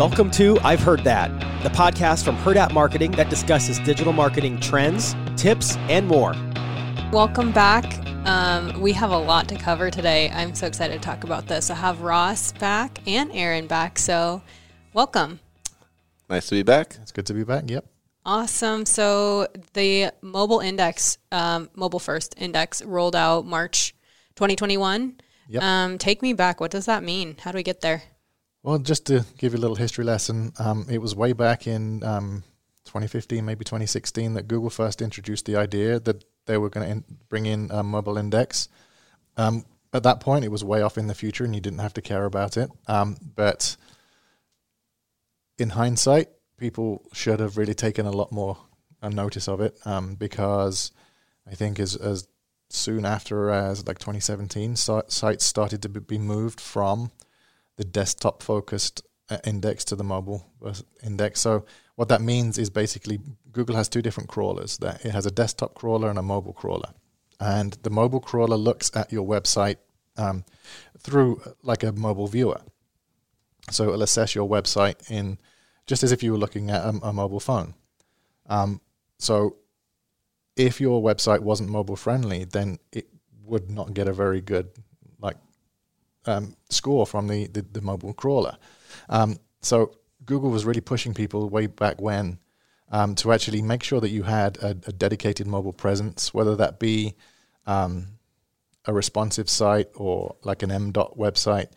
Welcome to I've Heard That, the podcast from Hurrdat Marketing that discusses digital marketing trends, tips, and more. Welcome back. Um, we have a lot to cover today. I'm so excited to talk about this. I have Ross back and Aaron back. So, welcome. Nice to be back. It's good to be back. Yep. Awesome. So, the mobile index, um, mobile first index, rolled out March 2021. Yep. Um, take me back. What does that mean? How do we get there? Well, just to give you a little history lesson, um, it was way back in um, 2015, maybe 2016, that Google first introduced the idea that they were going to in- bring in a mobile index. Um, at that point, it was way off in the future, and you didn't have to care about it. Um, but in hindsight, people should have really taken a lot more uh, notice of it um, because I think as, as soon after as like 2017, so- sites started to be moved from the desktop focused uh, index to the mobile index. So what that means is basically Google has two different crawlers. That it has a desktop crawler and a mobile crawler, and the mobile crawler looks at your website um, through uh, like a mobile viewer. So it'll assess your website in just as if you were looking at a, a mobile phone. Um, so if your website wasn't mobile friendly, then it would not get a very good um, score from the, the, the mobile crawler. Um, so Google was really pushing people way back when um, to actually make sure that you had a, a dedicated mobile presence, whether that be um, a responsive site or like an M.dot website,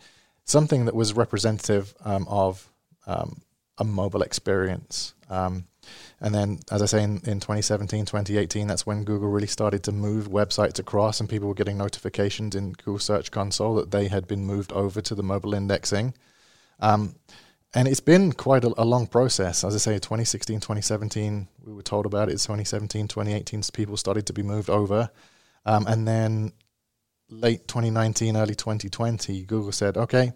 something that was representative um, of um, a mobile experience. Um, and then, as I say, in, in 2017, 2018, that's when Google really started to move websites across, and people were getting notifications in Google Search Console that they had been moved over to the mobile indexing. Um, and it's been quite a, a, long process. As I say, 2016, 2017, we were told about it. 2017, 2018, people started to be moved over. Um, and then late 2019, early 2020, Google said, okay,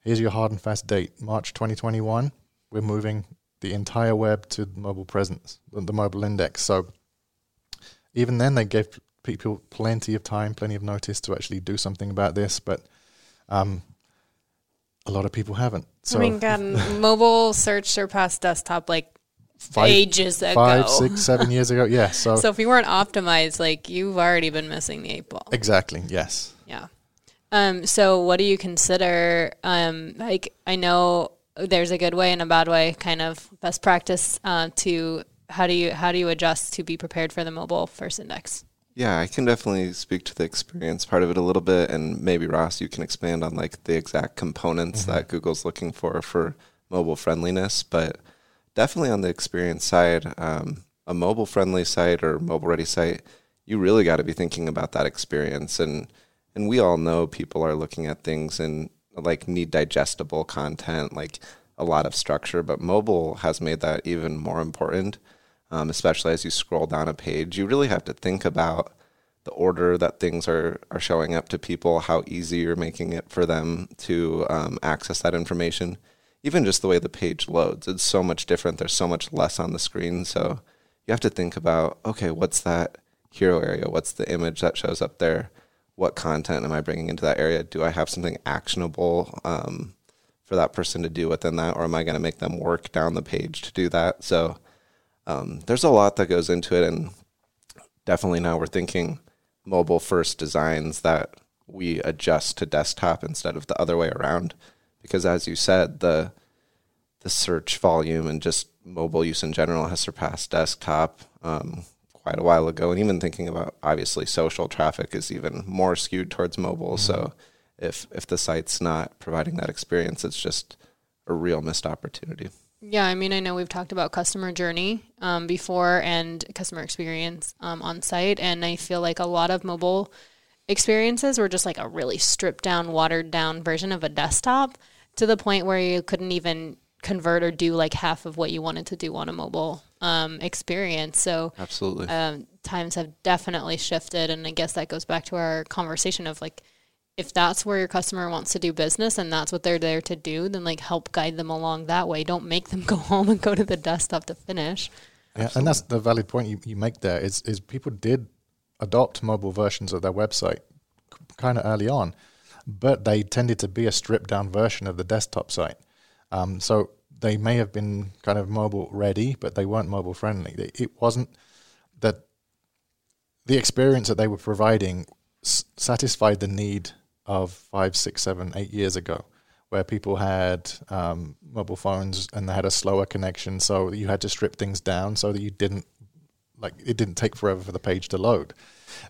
here's your hard and fast date, March 2021. We're moving the entire web to mobile presence, the mobile index. So even then, they gave people plenty of time, plenty of notice to actually do something about this, but um, a lot of people haven't. So I mean, God, mobile search surpassed desktop like five, ages ago. Five, six, seven years ago. Yeah. So, so if you weren't optimized, like you've already been missing the eight ball. Exactly. Yes. Yeah. Um, so what do you consider, um, like, I know there's a good way and a bad way, kind of best practice uh, to how do you how do you adjust to be prepared for the mobile first index? Yeah, I can definitely speak to the experience part of it a little bit, and maybe Ross, you can expand on like the exact components mm-hmm. that Google's looking for for mobile friendliness. But definitely on the experience side, um, a mobile friendly site or mobile ready site, you really got to be thinking about that experience and and we all know people are looking at things and like need digestible content, like a lot of structure. But mobile has made that even more important, um, especially as you scroll down a page. You really have to think about the order that things are, are showing up to people, how easy you're making it for them to um, access that information. Even just the way the page loads, it's so much different. There's so much less on the screen. So you have to think about okay, what's that hero area? What's the image that shows up there? What content am I bringing into that area? Do I have something actionable um, for that person to do within that, or am I going to make them work down the page to do that? So um, there's a lot that goes into it, and definitely now we're thinking mobile first designs that we adjust to desktop instead of the other way around, because as you said, the the search volume and just mobile use in general has surpassed desktop. Um, quite a while ago. And even thinking about obviously social traffic is even more skewed towards mobile. Mm-hmm. So if if the site's not providing that experience, it's just a real missed opportunity. Yeah, I mean, I know we've talked about customer journey um, before and customer experience um, on site, and I feel like a lot of mobile experiences were just like a really stripped down, watered down version of a desktop to the point where you couldn't even convert or do like half of what you wanted to do on a mobile um, experience. So Absolutely. um, times have definitely shifted, and I guess that goes back to our conversation of like, if that's where your customer wants to do business and that's what they're there to do, then like help guide them along that way. Don't make them go home and go to the desktop to finish. Yeah, and that's the valid point you, you make there is is people did adopt mobile versions of their website kind of early on, but they tended to be a stripped down version of the desktop site. Um, so they may have been kind of mobile ready, but they weren't mobile friendly. It wasn't that the experience that they were providing s- satisfied the need of five, six, seven, eight years ago, where people had um, mobile phones and they had a slower connection, so you had to strip things down so that you didn't like it didn't take forever for the page to load.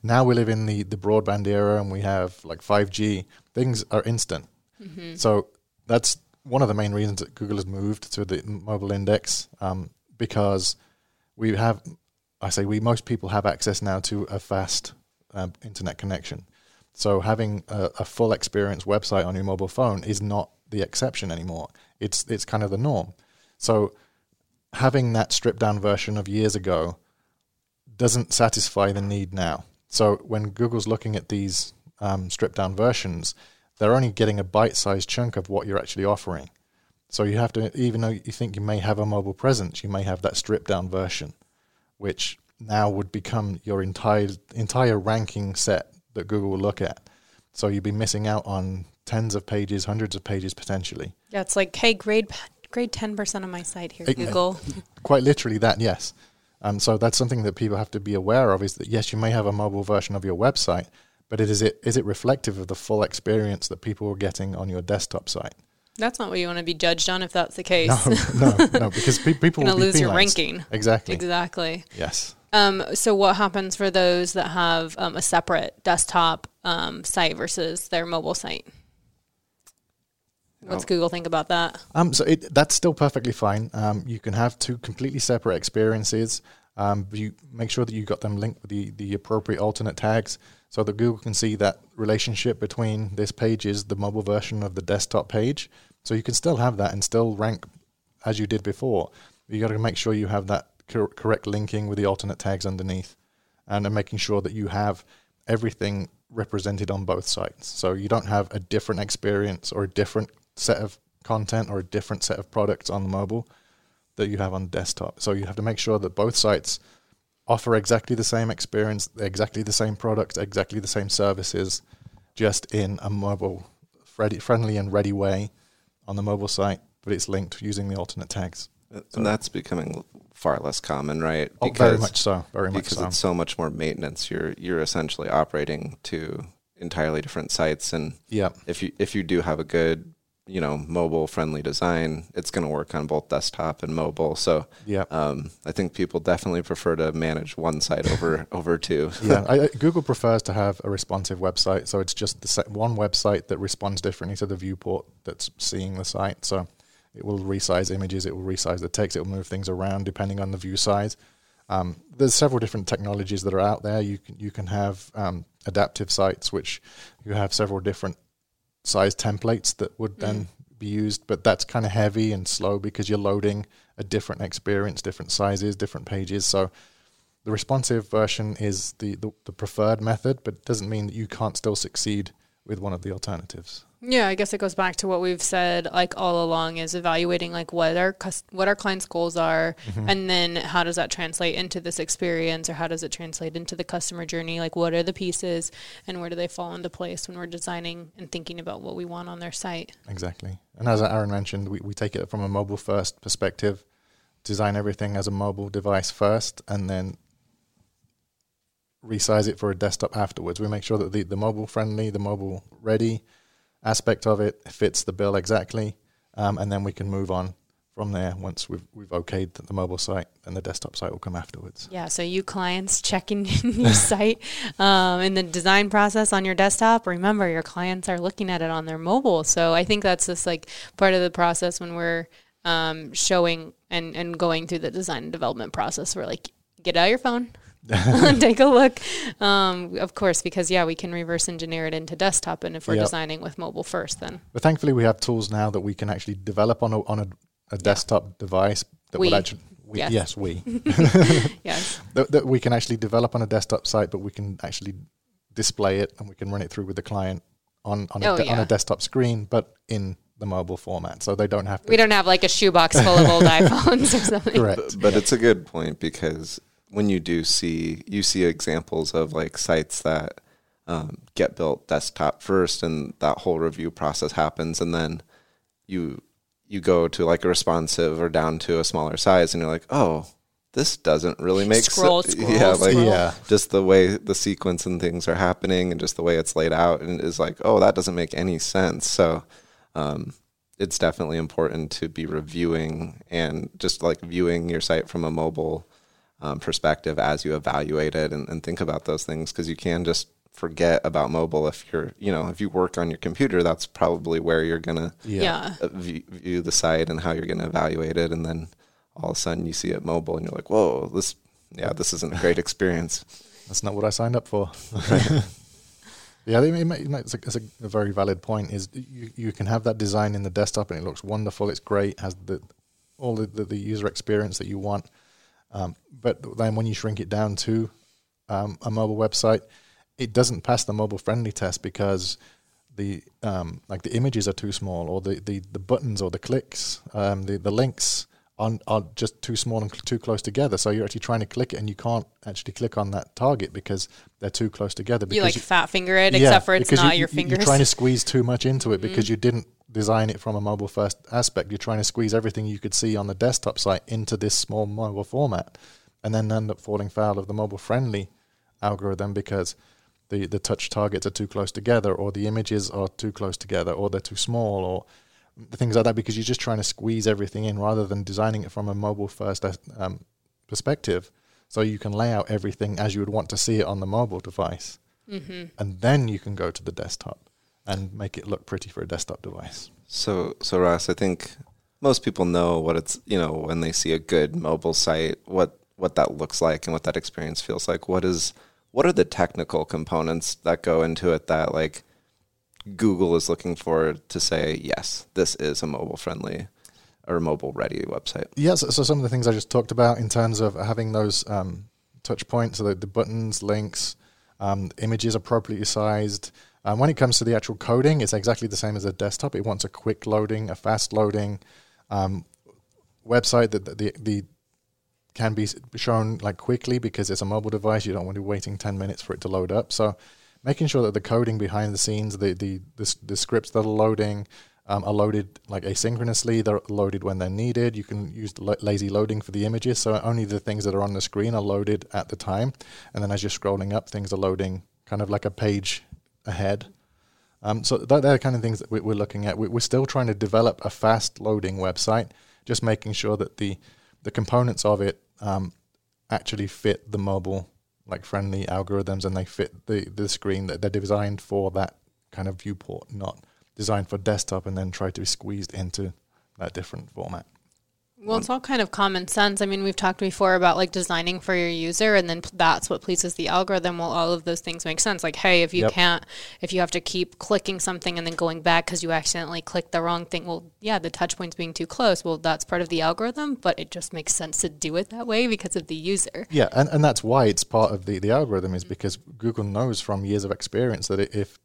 Now we live in the the broadband era and we have like 5G. Things are instant. So that's one of the main reasons that Google has moved to the mobile index um, because we have, I say we, most people have access now to a fast um, internet connection. So having a, a full experience website on your mobile phone is not the exception anymore. It's it's kind of the norm. So having that stripped down version of years ago doesn't satisfy the need now. So when Google's looking at these um, stripped down versions, they're only getting a bite sized chunk of what you're actually offering. So you have to, even though you think you may have a mobile presence, you may have that stripped down version, which now would become your entire entire ranking set that Google will look at. So you'd be missing out on tens of pages, hundreds of pages potentially. Yeah, it's like, hey, grade grade ten percent of my site here, Hey, Google. quite literally that yes um, so that's something that people have to be aware of is that yes you may have a mobile version of your website but it is it is it reflective of the full experience that people are getting on your desktop site That's not what you want to be judged on if that's the case. no no no because pe- people will be lose your ranking. exactly exactly. yes Um, so what happens for those that have um, a separate desktop um, site versus their mobile site? What's Google think about that? Um, so it, that's still perfectly fine. Um, you can have two completely separate experiences. Um, you make sure that you got them linked with the, the appropriate alternate tags so that Google can see that relationship between this page is the mobile version of the desktop page. So you can still have that and still rank as you did before. You got to make sure you have that cor- correct linking with the alternate tags underneath, and then making sure that you have everything represented on both sites. So you don't have a different experience or a different set of content or a different set of products on the mobile that you have on desktop. So you have to make sure that both sites offer exactly the same experience, exactly the same products, exactly the same services, just in a mobile friendly and ready way on the mobile site, but it's linked using the alternate tags. and that's becoming far less common, right? Oh, very much so. Very much because so. it's so much more maintenance. You're you're essentially operating to entirely different sites, and Yeah. if you if you do have a good you know mobile friendly design, it's going to work on both desktop and mobile. So Yeah. um, I think people definitely prefer to manage one site over over two. yeah, I, I- Google prefers to have a responsive website, so it's just the se- one website that responds differently to the viewport that's seeing the site. So it will resize images, it will resize the text, it will move things around depending on the view size. Um, there's several different technologies that are out there. You can you can have um, adaptive sites, which you have several different size templates that would mm. then be used, but that's kind of heavy and slow because you're loading a different experience, different sizes, different pages. So the responsive version is the, the, the preferred method, but it doesn't mean that you can't still succeed with one of the alternatives. Yeah, I guess it goes back to what we've said like all along is evaluating like what our what our clients' goals are, mm-hmm. and then how does that translate into this experience, or how does it translate into the customer journey? Like, what are the pieces, and where do they fall into place when we're designing and thinking about what we want on their site? Exactly. And as Aaron mentioned, we, we take it from a mobile first perspective, design everything as a mobile device first, and then resize it for a desktop afterwards. We make sure that the, the mobile friendly, the mobile ready aspect of it fits the bill exactly, um, and then we can move on from there once we've, we've okayed the, mobile site, and the desktop site will come afterwards. Yeah, so you clients checking your site um, in the design process on your desktop. Remember, your clients are looking at it on their mobile. So I think that's just like part of the process when we're um, showing and, and going through the design and development process. We're like, get out your phone, take a look. Um, of course, because yeah, we can reverse engineer it into desktop, and if we're Yep. designing with mobile first, then But thankfully, we have tools now that we can actually develop on a on a, a desktop device that We. will actually. We, Yes. yes. we yes, that, that we can actually develop on a desktop site, but we can actually display it and we can run it through with the client on on, a, Oh, de- on a desktop screen, but in the mobile format, so they don't have to. we don't have like a shoebox full of old iPhones or something. correct. But it's a good point because when you do see you see examples of like sites that um, get built desktop first, and that whole review process happens, and then you you go to like a responsive or down to a smaller size, and you're like, oh, this doesn't really make Scroll, sense. scroll, yeah, like scroll. Yeah. just the way the sequence and things are happening, and just the way it's laid out, and is like, oh, that doesn't make any sense. So. Um, it's definitely important to be reviewing and just like viewing your site from a mobile um, perspective as you evaluate it and, and think about those things because you can just forget about mobile if you're you know if you work on your computer that's probably where you're gonna Yeah. uh, view, view the site and how you're gonna evaluate it and then all of a sudden you see it mobile and you're like whoa this yeah this isn't a great experience That's not what I signed up for. yeah, it, it, it, it's, a, it's a, a very valid point. Is you, you can have that design in the desktop and it looks wonderful. It's great, has the all the, the, the user experience that you want. Um, but then when you shrink it down to um, a mobile website, it doesn't pass the mobile friendly test because the um, like the images are too small, or the, the, the buttons or the clicks, um, the the links are, are just too small and cl- too close together. So you're actually trying to click it, and you can't actually click on that target because they're too close together. Because You like fat finger it, yeah, except for it's not you, your you- fingers. You're trying to squeeze too much into it because you didn't design it from a mobile first aspect. You're trying to squeeze everything you could see on the desktop site into this small mobile format, and then end up falling foul of the mobile friendly algorithm because the, the touch targets are too close together, or the images are too close together, or they're too small, or things like that. Because you're just trying to squeeze everything in rather than designing it from a mobile first um, perspective, so you can lay out everything as you would want to see it on the mobile device and then you can go to the desktop and make it look pretty for a desktop device. So, so Ross, I think most people know what it's you know when they see a good mobile site, what what that looks like and what that experience feels like. What is what are the technical components that go into it that like Google is looking for to say yes, this is a mobile friendly or mobile ready website. Yes, so some of the things I just talked about in terms of having those um, touch points, so the, the buttons, links, um, images appropriately sized. Um, when it comes to the actual coding, it's exactly the same as a desktop. It wants a quick loading, a fast loading um, website that the, the, the can be shown like quickly because it's a mobile device. You don't want to be waiting ten minutes for it to load up. So making sure that the coding behind the scenes, the the the, the scripts that are loading. Um, are loaded like asynchronously. They're loaded when they're needed. You can use lazy loading for the images, so only the things that are on the screen are loaded at the time. And then as you're scrolling up, things are loading kind of like a page ahead. Um, so that, they're the kind of things that we- we're looking at. We- We're still trying to develop a fast loading website, just making sure that the the components of it um, actually fit the mobile like friendly algorithms and they fit the the screen that they're designed for that kind of viewport, not designed for desktop and then try to be squeezed into that different format. Well, it's all kind of common sense. I mean, we've talked before about like designing for your user, and then that's what pleases the algorithm. Well, all of those things make sense. Like, hey, if you Yep. can't, if you have to keep clicking something and then going back because you accidentally clicked the wrong thing, well, yeah, the touch points being too close. Well, that's part of the algorithm, but it just makes sense to do it that way because of the user. Yeah, and, and that's why it's part of the, the algorithm is because Google knows from years of experience that if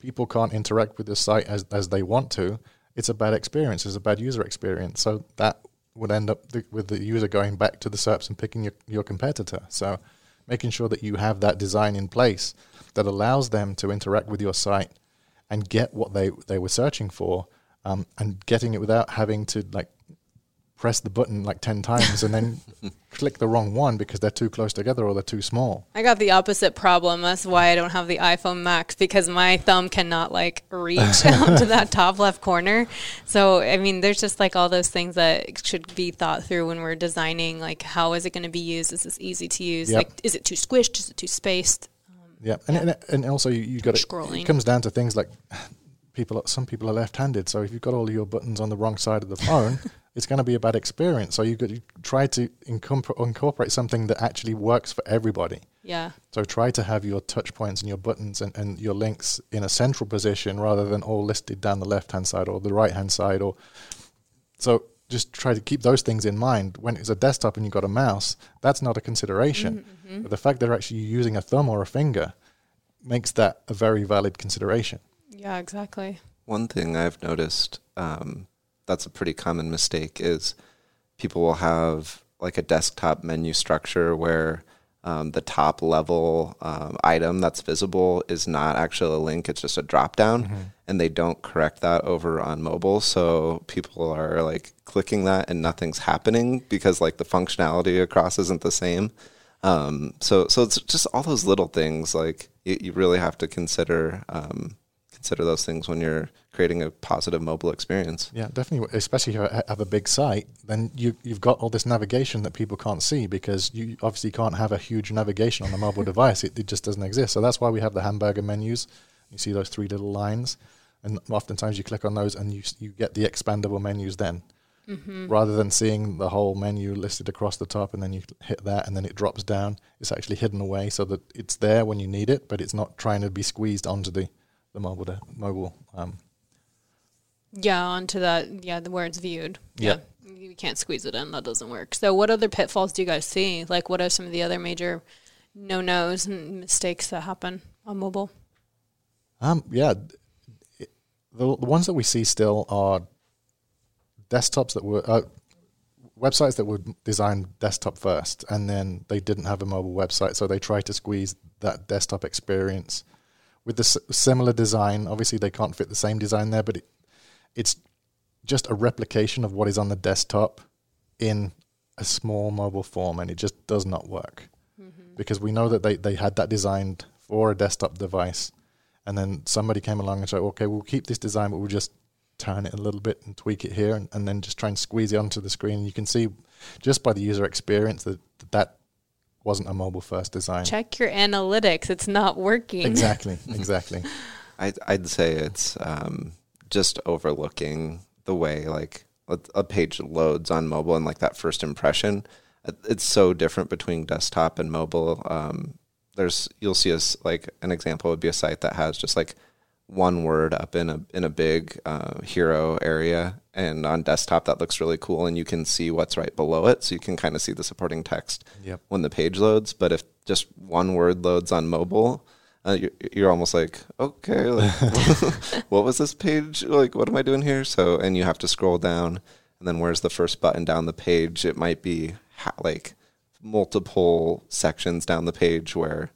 people can't interact with the site as, as they want to, it's a bad experience, it's a bad user experience. So that would end up th- with the user going back to the SERPs and picking your, your competitor. So making sure that you have that design in place that allows them to interact with your site and get what they, they were searching for um, and getting it without having to like press the button like 10 times and then click the wrong one because they're too close together or they're too small. I got the opposite problem. That's why I don't have the iPhone Max because my thumb cannot like reach down to that top left corner. So, I mean, there's just like all those things that should be thought through when we're designing. Like, how is it going to be used? Is this easy to use? Yep. Like, is it too squished? Is it too spaced? Um, yeah, and and, and also you, you got it. Scrolling. It comes down to things like people some people are left-handed. So if you've got all your buttons on the wrong side of the phone it's going to be a bad experience. So you could try to incomp- incorporate something that actually works for everybody. Yeah. so try to have your touch points and your buttons and, and your links in a central position rather than all listed down the left hand side or the right hand side or so just try to keep those things in mind. When it's a desktop and you've got a mouse that's not a consideration. Mm-hmm, mm-hmm. But the fact they're actually using a thumb or a finger makes that a very valid consideration Yeah, exactly. One thing I've noticed um, that's a pretty common mistake is people will have like a desktop menu structure where um, the top level um, item that's visible is not actually a link, it's just a drop down. And they don't correct that over on mobile. So people are like clicking that and nothing's happening because like the functionality across isn't the same. Um, so, so it's just all those little things like you, you really have to consider um, consider those things when you're creating a positive mobile experience. Yeah, definitely. Especially if you have a big site, then you you've got all this navigation that people can't see because you obviously can't have a huge navigation on a mobile device. It, it just doesn't exist. So that's why we have the hamburger menus. You see those three little lines, and oftentimes you click on those and you you get the expandable menus then, mm-hmm. rather than seeing the whole menu listed across the top and then you hit that and then it drops down. It's actually hidden away so that it's there when you need it, but it's not trying to be squeezed onto the the mobile de- mobile um, Yeah, onto that. Yeah, the where it's viewed. Yeah. You can't squeeze it in. That doesn't work. So, what other pitfalls do you guys see? Like, what are some of the other major no nos and mistakes that happen on mobile? Um, yeah, the, the ones that we see still are desktops that were uh, websites that were designed desktop first, and then they didn't have a mobile website, so they tried to squeeze that desktop experience with the s- similar design. Obviously, they can't fit the same design there, but it, it's just a replication of what is on the desktop in a small mobile form, and it just does not work mm-hmm. because we know that they, they had that designed for a desktop device and then somebody came along and said, okay, we'll keep this design, but we'll just turn it a little bit and tweak it here and, and then just try and squeeze it onto the screen. And you can see just by the user experience that that wasn't a mobile first design. Check your analytics. It's not working. Exactly, exactly. I'd, I'd say it's um, just overlooking the way like a, a page loads on mobile and like that first impression. It's so different between desktop and mobile. Um, there's you'll see us like an example would be a site that has just like one word up in a in a big uh, hero area, and on desktop that looks really cool, and you can see what's right below it, so you can kind of see the supporting text Yep. when the page loads. But if just one word loads on mobile, uh, you're, you're almost like, okay, like, what was this page? Like, what am I doing here? So, and you have to scroll down, and then where's the first button down the page? It might be ha- like multiple sections down the page where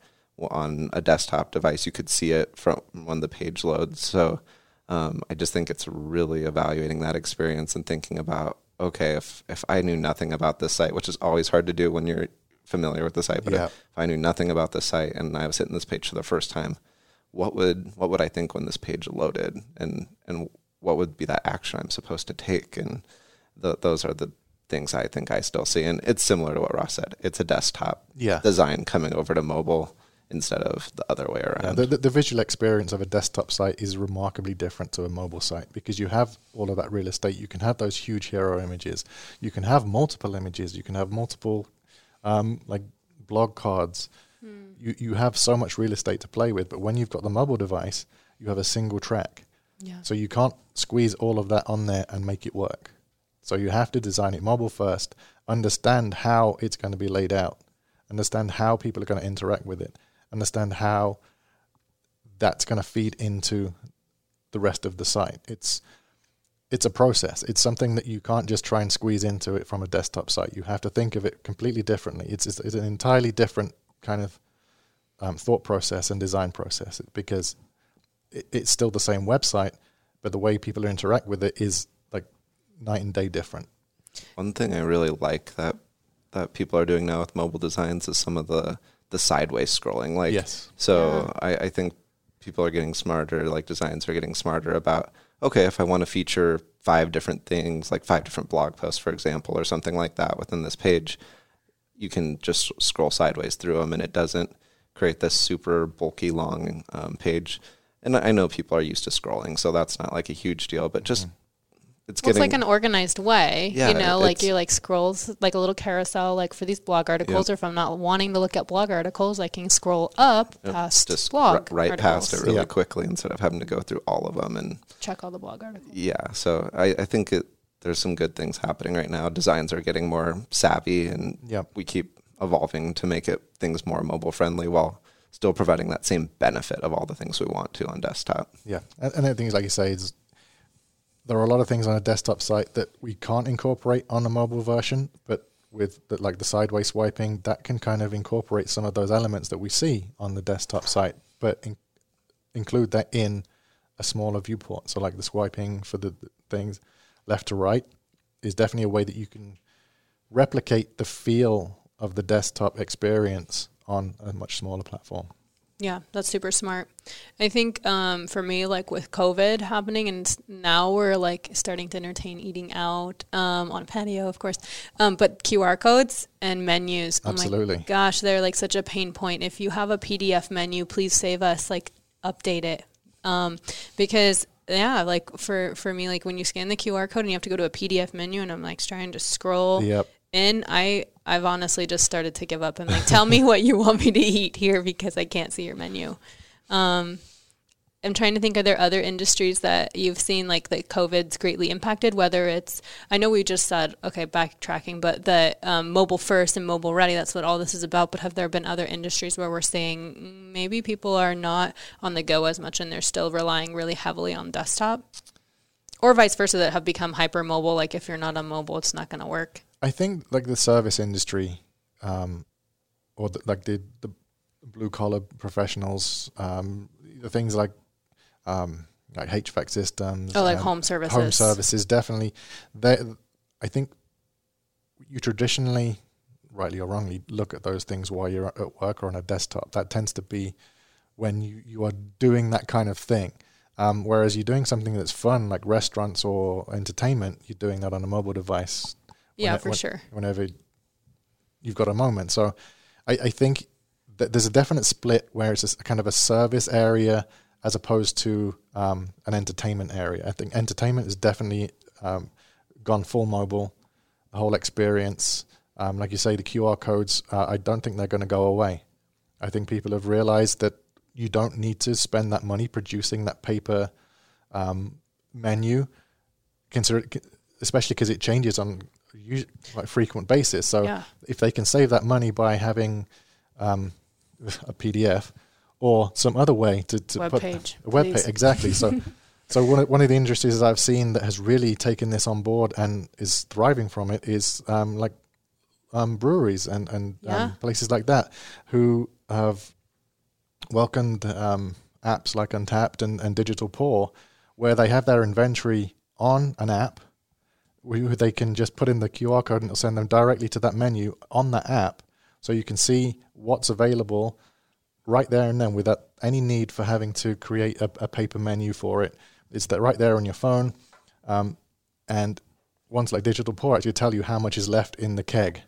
on a desktop device you could see it from when the page loads. So, um, I just think it's really evaluating that experience and thinking about, okay, if if I knew nothing about this site, which is always hard to do when you're familiar with the site, but Yeah. if, if I knew nothing about the site and I was hitting this page for the first time, what would what would I think when this page loaded, and and what would be that action I'm supposed to take, and the, those are the things I think I still see, and it's similar to what Ross said. It's a desktop Yeah. design coming over to mobile instead of the other way Yeah, around. the, the, the visual experience of a desktop site is remarkably different to a mobile site because you have all of that real estate. You can have those huge hero images. You can have multiple images. You can have multiple, um, like blog cards. You you have so much real estate to play with. But when you've got the mobile device, you have a single track. Yeah. So you can't squeeze all of that on there and make it work. So you have to design it mobile first, understand how it's going to be laid out, understand how people are going to interact with it, understand how that's going to feed into the rest of the site. It's it's a process. It's something that you can't just try and squeeze into it from a desktop site. You have to think of it completely differently. It's it's, it's an entirely different kind of um, thought process and design process because it, it's still the same website, but the way people interact with it is like night and day different. One thing I really like that that people are doing now with mobile designs is some of the the sideways scrolling. Like Yes. So I, I think people are getting smarter, like designs are getting smarter about okay, if I want to feature five different things, like five different blog posts, for example, or something like that within this page, you can just scroll sideways through them and it doesn't create this super bulky long um, page. and I know people are used to scrolling, so that's not like a huge deal. But just it's Well, it's like an organized way, Yeah, you know, like it's- you like scrolls, like a little carousel, like for these blog articles, or if I'm not wanting to look at blog articles, I can scroll up past just blog r- right past it really Yeah. quickly instead of having to go through all of them and Check all the blog articles. yeah so i, I think it, there's some good things happening right now designs are getting more savvy and Yep. we keep evolving to make it things more mobile friendly while still providing that same benefit of all the things we want to on desktop Yeah, and, and the thing is, like you say, is there are a lot of things on a desktop site that we can't incorporate on a mobile version, but with the, like the sideways swiping, that can kind of incorporate some of those elements that we see on the desktop site, but in, include that in a smaller viewport. So, like the swiping for the, the things left to right is definitely a way that you can replicate the feel of the desktop experience on a much smaller platform. Yeah, that's super smart. I think um, for me, like with COVID happening, and now we're like starting to entertain eating out um, on a patio, of course. Um, but QR codes and menus, oh Absolutely. my gosh, they're like such a pain point. If you have a PDF menu, please save us, like update it, um, because yeah, like for for me, like when you scan the QR code and you have to go to a PDF menu, and I'm like trying to scroll Yep. In i i've honestly just started to give up and like tell me what you want me to eat here because i can't see your menu. Um i'm trying to think are there other industries that you've seen like that covid's greatly impacted? Whether it's i know we just said okay backtracking but the um, mobile first and mobile ready that's what all this is about but have there been other industries where we're saying mm, maybe people are not on the go as much and they're still relying really heavily on desktop? Or vice versa that have become hyper mobile like if you're not on mobile it's not going to work I think like the service industry, um, or the, like the the blue collar professionals, um, the things like um, like HVAC systems, Oh, like home services. home services, definitely. They, I think you traditionally, rightly or wrongly, look at those things while you're at work or on a desktop. That tends to be when you, you are doing that kind of thing. Um, whereas you're doing something that's fun, like restaurants or entertainment, you're doing that on a mobile device Yeah, when- for when- sure. Whenever you've got a moment. So I, I think that there's a definite split where it's a kind of a service area as opposed to um, an entertainment area. I think entertainment is definitely um, gone full mobile, the whole experience. Um, like you say, the QR codes, uh, I don't think they're going to go away. I think people have realized that you don't need to spend that money producing that paper um, menu, consider especially because it changes on like frequent basis. So Yeah. if they can save that money by having um, a PDF or some other way to, to Web put page, a web page exactly. So so one of, one of the industries that I've seen that has really taken this on board and is thriving from it is um, like um, breweries and and Yeah. um, places like that who have welcomed um, apps like Untappd and, and Digital Pour, where they have their inventory on an app, they can just put in the QR code and it'll send them directly to that menu on that app, so you can see what's available right there and then without any need for having to create a, a paper menu for it. It's that right there on your phone, um, and ones like Digital Pour actually tell you how much is left in the keg.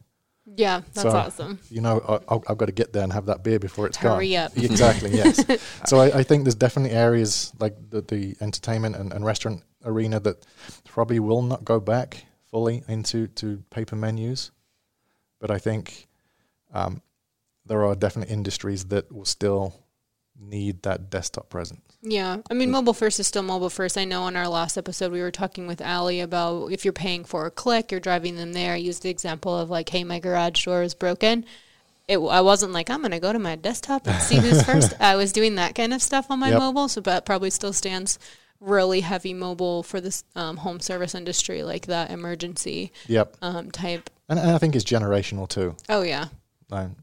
Yeah, that's So, awesome. You know, I, I've got to get there and have that beer before it's gone. Hurry up. Exactly. Yes. so I, I think there's definitely areas like the, the entertainment and, and restaurant arena that probably will not go back fully into to paper menus, but I think um, there are definitely industries that will still need that desktop presence. Yeah, I mean, mobile first is still mobile first. I know in our last episode we were talking with Ali about if you're paying for a click, you're driving them there. I used the example of like, hey, my garage door is broken. It, I wasn't like I'm gonna go to my desktop and see who's first. I was doing that kind of stuff on my Yep. mobile, so that probably still stands really heavy mobile for this um, home service industry, like that emergency Yep. um, type. And, and I think it's generational too. Oh yeah, I'm,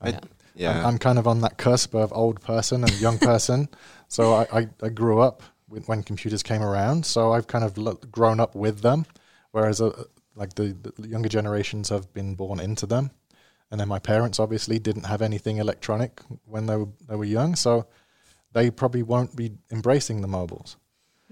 I, yeah I'm, I'm kind of on that cusp of old person and young person. so I, I, I grew up with, when computers came around. So I've kind of lo- grown up with them, whereas uh, like the, the younger generations have been born into them. And then my parents obviously didn't have anything electronic when they were they were young, so they probably won't be embracing the mobiles.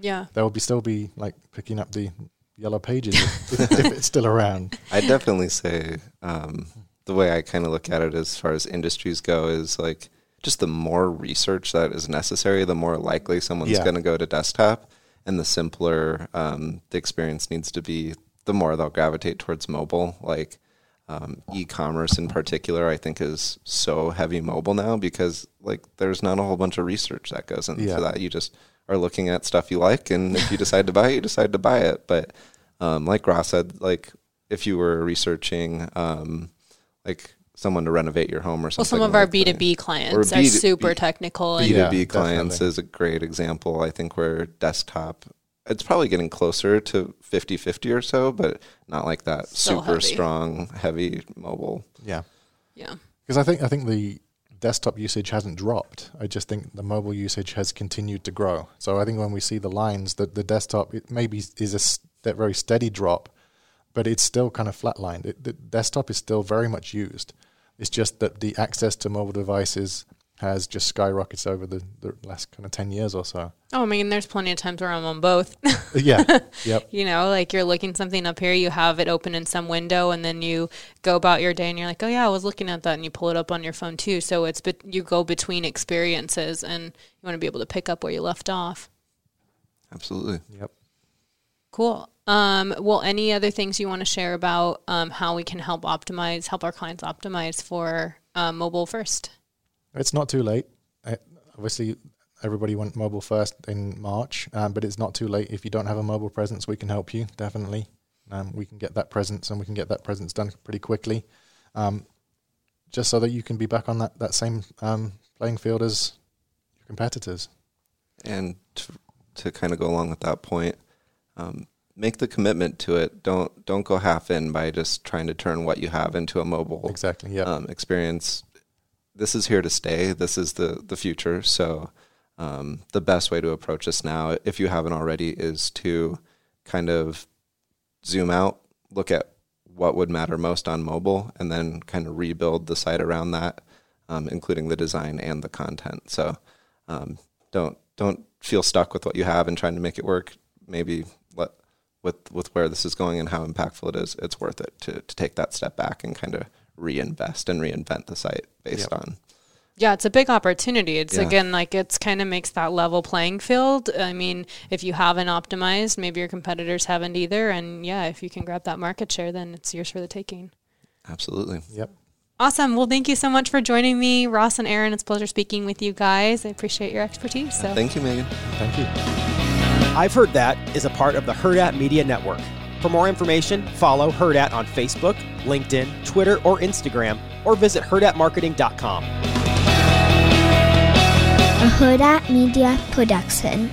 Yeah. They'll be still be like picking up the yellow pages if, if it's still around. I definitely say um, the way I kind of look at it as far as industries go is like just the more research that is necessary, the more likely someone's Yeah. going to go to desktop, and the simpler um, the experience needs to be, the more they'll gravitate towards mobile. Like um, e-commerce in particular, I think is so heavy mobile now because like there's not a whole bunch of research that goes into Yeah. that. You just are looking at stuff you like, and if you decide to buy it, you decide to buy it. But um, like Ross said, like if you were researching um, like someone to renovate your home or something. Well, some of our B two B Or clients are B2B super technical. And B2B Yeah, clients definitely. is a great example. I think where desktop, it's probably getting closer to 50 50 or so, but not like that Still super heavy. strong, heavy mobile. Yeah. yeah. Because I think I think the desktop usage hasn't dropped. I just think the mobile usage has continued to grow. So I think when we see the lines, that the desktop it maybe is a st- very steady drop, but it's still kind of flatlined. It, the desktop is still very much used. It's just that the access to mobile devices has just skyrocketed over the, the last kind of ten years or so. Oh, I mean, there's plenty of times where I'm on both. yeah. Yep. you know, like you're looking something up here, you have it open in some window, and then you go about your day, and you're like, oh yeah, I was looking at that, and you pull it up on your phone too. So it's bet you go between experiences, and you want to be able to pick up where you left off. Absolutely. Yep. Cool. Um, well, any other things you want to share about um, how we can help optimize, help our clients optimize for uh, mobile first? It's not too late. Obviously, everybody went mobile first in March, um, but it's not too late. If you don't have a mobile presence, we can help you definitely. Um, we can get that presence, and we can get that presence done pretty quickly, um, just so that you can be back on that that same um, playing field as your competitors. And to, to kind of go along with that point, um, make the commitment to it. Don't don't go half in by just trying to turn what you have into a mobile Exactly. Yeah. um, experience. This is here to stay. This is the the future. So um, the best way to approach this now, if you haven't already, is to kind of zoom out, look at what would matter most on mobile, and then kind of rebuild the site around that, um, including the design and the content. So um, don't don't feel stuck with what you have and trying to make it work. Maybe let with with where this is going and how impactful it is, it's worth it to to take that step back and kind of reinvest and reinvent the site based Yep. on Yeah, it's a big opportunity. It's Yeah. again like it's kind of makes that level playing field. I mean, if you haven't optimized, maybe your competitors haven't either, and yeah, if you can grab that market share, then it's yours for the taking. absolutely. yep. Awesome. Well, thank you so much for joining me, Ross and Aaron. It's a pleasure speaking with you guys. I appreciate your expertise. So Thank you, Megan. Thank you. I've Heard That is a part of the Hurrdat Media Network. For more information, follow Hurrdat on Facebook, LinkedIn, Twitter, or Instagram, or visit hurrdatmarketing.com. a Hurrdat Media Production.